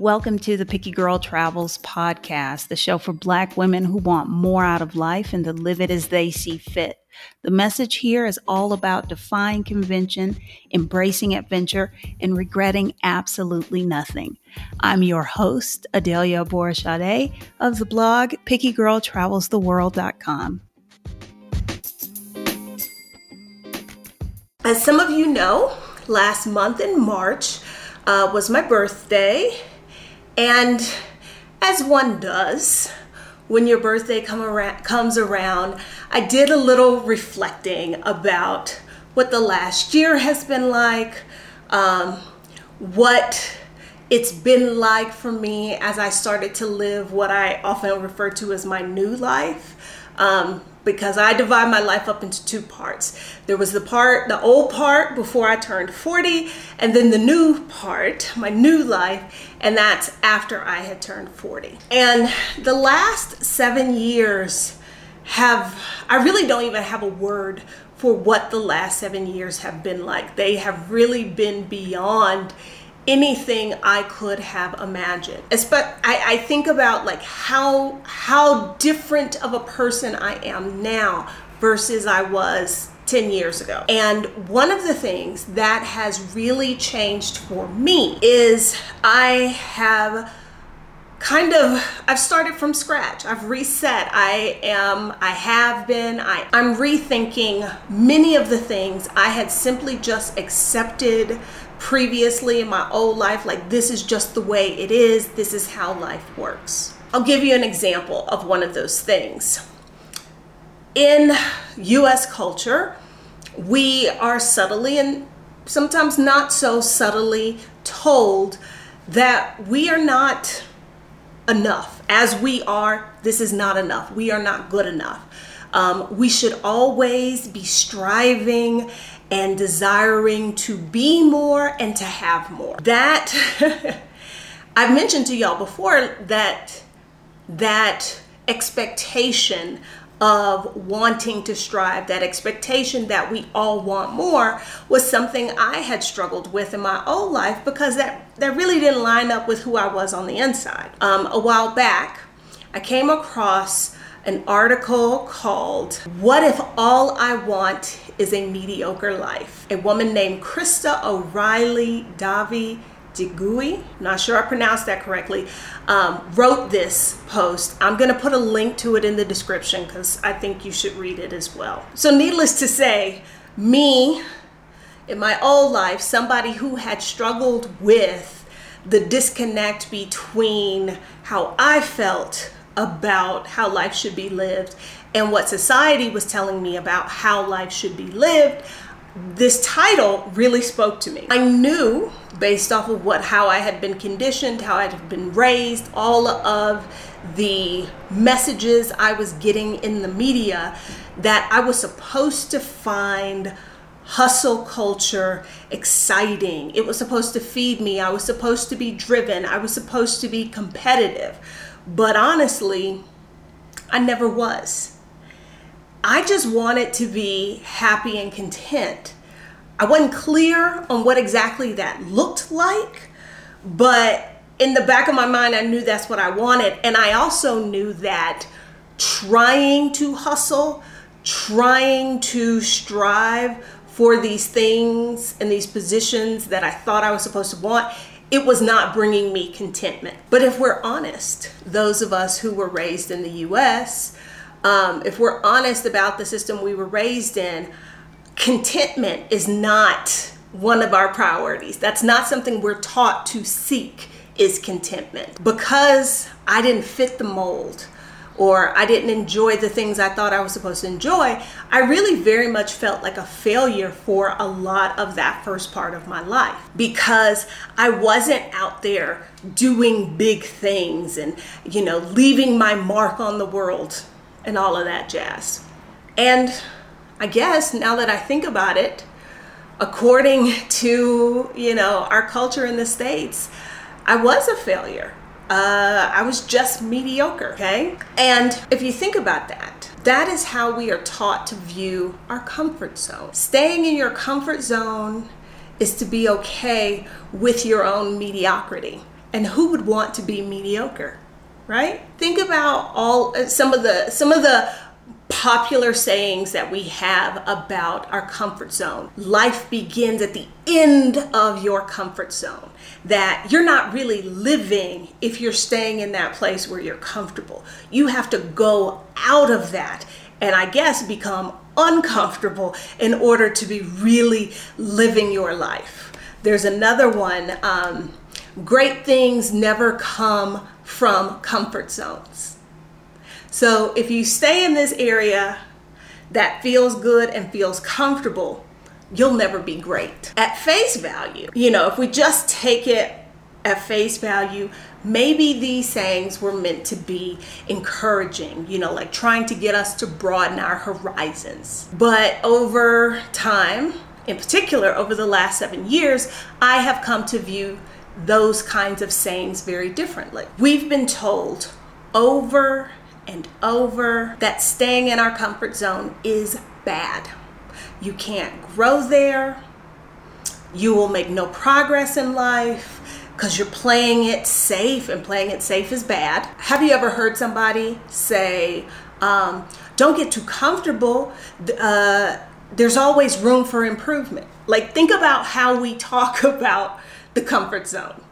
Welcome to the Picky Girl Travels podcast, the show for Black women who want more out of life and to live it as they see fit. The message here is all about defying convention, embracing adventure, and regretting absolutely nothing. I'm your host, Adelia Borishade of the blog pickygirltravelstheworld.com. As some of you know, last month in March uh, was my birthday, and as one does, when your birthday come around, comes around, I did a little reflecting about what the last year has been like, um, what it's been like for me as I started to live what I often refer to as my new life. Um, because I divide my life up into two parts. There was the part, the old part before I turned 40, and then the new part, my new life, and that's after I had turned 40. And the last seven years have, I really don't even have a word for what the last seven years have been like. They have really been beyond anything I could have imagined. But I, I think about like how how different of a person I am now versus I was 10 years ago. And one of the things that has really changed for me is I have kind of I've started from scratch. I've reset. I am I have been I I'm rethinking many of the things I had simply just accepted previously in my old life, like this is just the way it is, this is how life works. I'll give you an example of one of those things. In US culture, we are subtly and sometimes not so subtly told that we are not enough. As we are, this is not enough. We are not good enough. Um, we should always be striving and desiring to be more and to have more. That I've mentioned to y'all before that that expectation of wanting to strive, that expectation that we all want more was something I had struggled with in my old life because that, that really didn't line up with who I was on the inside. Um, a while back, I came across an article called What If All I Want is a Mediocre Life? A woman named Krista O'Reilly Davi Digui, not sure I pronounced that correctly, um, wrote this post. I'm going to put a link to it in the description because I think you should read it as well. So, needless to say, me in my old life, somebody who had struggled with the disconnect between how I felt about how life should be lived and what society was telling me about how life should be lived this title really spoke to me. I knew based off of what how i had been conditioned how i had been raised all of the messages i was getting in the media that i was supposed to find hustle culture exciting. It was supposed to feed me. I was supposed to be driven. I was supposed to be competitive but honestly, I never was. I just wanted to be happy and content. I wasn't clear on what exactly that looked like, but in the back of my mind, I knew that's what I wanted. And I also knew that trying to hustle, trying to strive for these things and these positions that I thought I was supposed to want, it was not bringing me contentment. But if we're honest, those of us who were raised in the US, um, if we're honest about the system we were raised in, contentment is not one of our priorities. That's not something we're taught to seek is contentment. Because I didn't fit the mold or I didn't enjoy the things I thought I was supposed to enjoy, I really very much felt like a failure for a lot of that first part of my life because I wasn't out there doing big things and, you know, leaving my mark on the world and all of that jazz. And I guess now that I think about it, according to, you know, our culture in the States, I was a failure uh, I was just mediocre, okay? And if you think about that, that is how we are taught to view our comfort zone. Staying in your comfort zone is to be okay with your own mediocrity. And who would want to be mediocre? Right? Think about all uh, some of the some of the popular sayings that we have about our comfort zone. Life begins at the end of your comfort zone. That you're not really living if you're staying in that place where you're comfortable. You have to go out of that and I guess become uncomfortable in order to be really living your life. There's another one um, great things never come from comfort zones. So if you stay in this area that feels good and feels comfortable, you'll never be great. At face value, you know, if we just take it at face value, maybe these sayings were meant to be encouraging, you know, like trying to get us to broaden our horizons. But over time, in particular over the last seven years, I have come to view those kinds of sayings very differently. We've been told over and over that staying in our comfort zone is bad. You can't grow there. You will make no progress in life because you're playing it safe, and playing it safe is bad. Have you ever heard somebody say, um, Don't get too comfortable? Uh, there's always room for improvement. Like, think about how we talk about the comfort zone.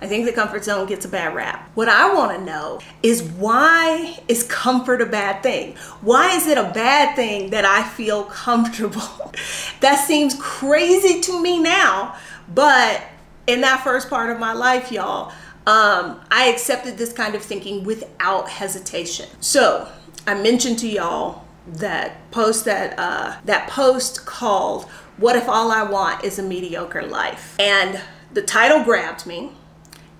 I think the comfort zone gets a bad rap. What I want to know is why is comfort a bad thing? Why is it a bad thing that I feel comfortable? that seems crazy to me now, but in that first part of my life, y'all, um, I accepted this kind of thinking without hesitation. So I mentioned to y'all that post that uh, that post called "What if all I want is a mediocre life?" and the title grabbed me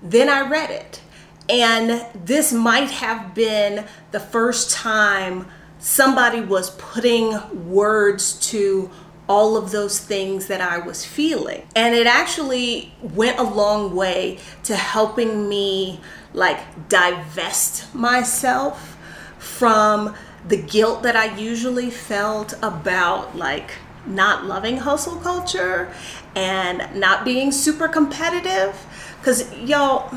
then I read it. And this might have been the first time somebody was putting words to all of those things that I was feeling. And it actually went a long way to helping me like divest myself from the guilt that I usually felt about like not loving hustle culture and not being super competitive because, y'all,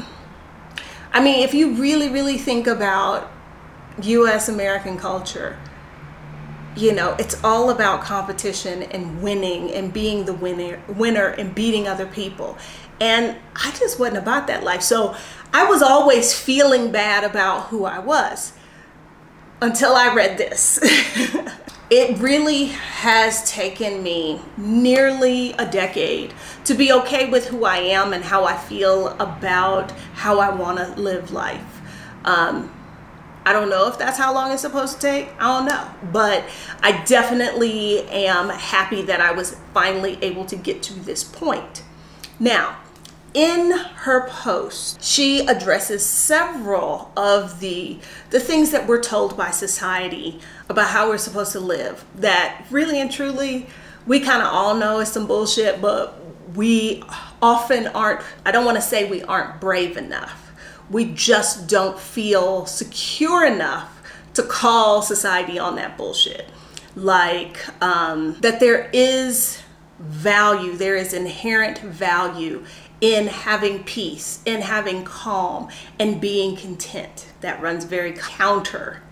I mean, if you really, really think about US American culture, you know, it's all about competition and winning and being the winner, winner and beating other people. And I just wasn't about that life. So I was always feeling bad about who I was until I read this. it really has taken me nearly a decade to be okay with who I am and how I feel about how I want to live life. Um, I don't know if that's how long it's supposed to take. I don't know. But I definitely am happy that I was finally able to get to this point. Now, in her post, she addresses several of the the things that we're told by society about how we're supposed to live. That really and truly, we kind of all know is some bullshit, but we often aren't. I don't want to say we aren't brave enough. We just don't feel secure enough to call society on that bullshit. Like um, that there is value, there is inherent value in having peace, in having calm, and being content. That runs very counter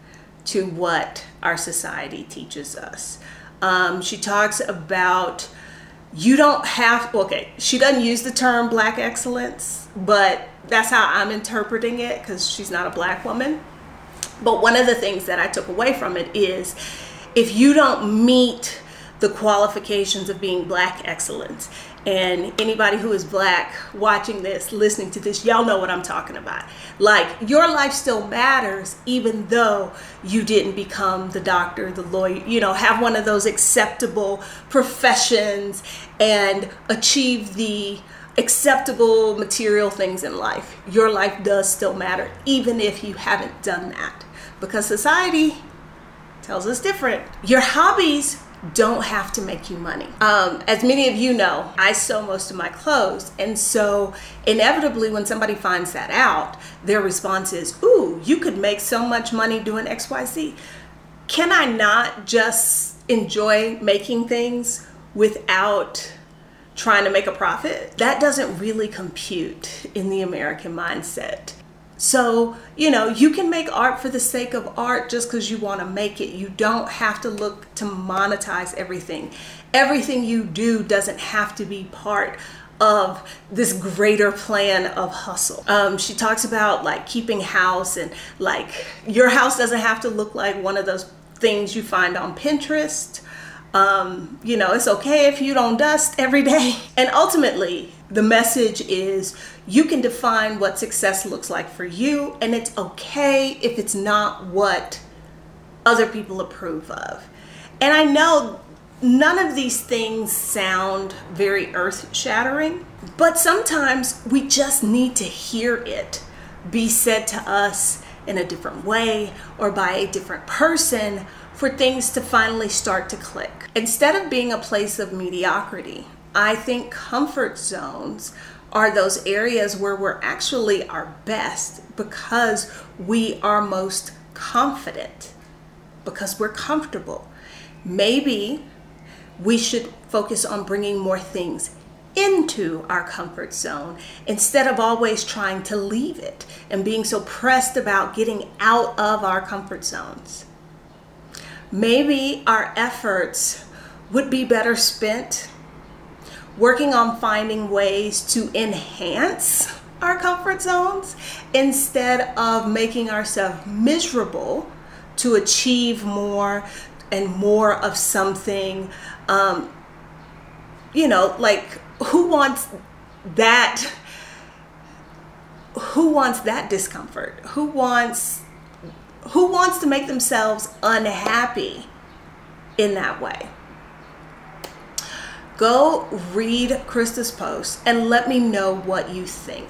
to what our society teaches us. Um, she talks about you don't have, okay, she doesn't use the term black excellence, but that's how I'm interpreting it because she's not a black woman. But one of the things that I took away from it is if you don't meet the qualifications of being black excellence, and anybody who is black watching this, listening to this, y'all know what I'm talking about. Like, your life still matters even though you didn't become the doctor, the lawyer, you know, have one of those acceptable professions and achieve the acceptable material things in life. Your life does still matter even if you haven't done that because society tells us different. Your hobbies don't have to make you money. Um, as many of you know, I sew most of my clothes. And so, inevitably, when somebody finds that out, their response is, Ooh, you could make so much money doing XYZ. Can I not just enjoy making things without trying to make a profit, that doesn't really compute in the American mindset. So, you know, you can make art for the sake of art just because you want to make it. You don't have to look to monetize everything. Everything you do doesn't have to be part of this greater plan of hustle. Um, she talks about like keeping house and like your house doesn't have to look like one of those things you find on Pinterest. Um, you know, it's okay if you don't dust every day. And ultimately, the message is you can define what success looks like for you, and it's okay if it's not what other people approve of. And I know none of these things sound very earth shattering, but sometimes we just need to hear it be said to us in a different way or by a different person for things to finally start to click. Instead of being a place of mediocrity, I think comfort zones are those areas where we're actually our best because we are most confident, because we're comfortable. Maybe we should focus on bringing more things into our comfort zone instead of always trying to leave it and being so pressed about getting out of our comfort zones maybe our efforts would be better spent working on finding ways to enhance our comfort zones instead of making ourselves miserable to achieve more and more of something. Um, you know, like who wants that? Who wants that discomfort? Who wants who wants to make themselves unhappy in that way? Go read Krista's post and let me know what you think.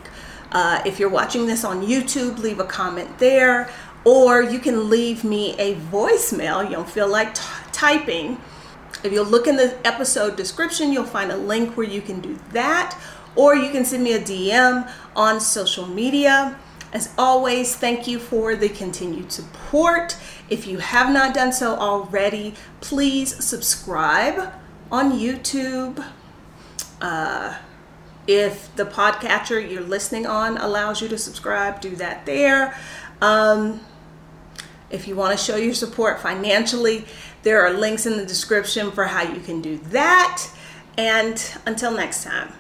Uh, if you're watching this on YouTube, leave a comment there, or you can leave me a voicemail. You don't feel like t- typing. If you'll look in the episode description, you'll find a link where you can do that, or you can send me a DM on social media. As always, thank you for the continued support. If you have not done so already, please subscribe on YouTube. Uh, if the podcatcher you're listening on allows you to subscribe, do that there. Um, if you want to show your support financially, there are links in the description for how you can do that. And until next time.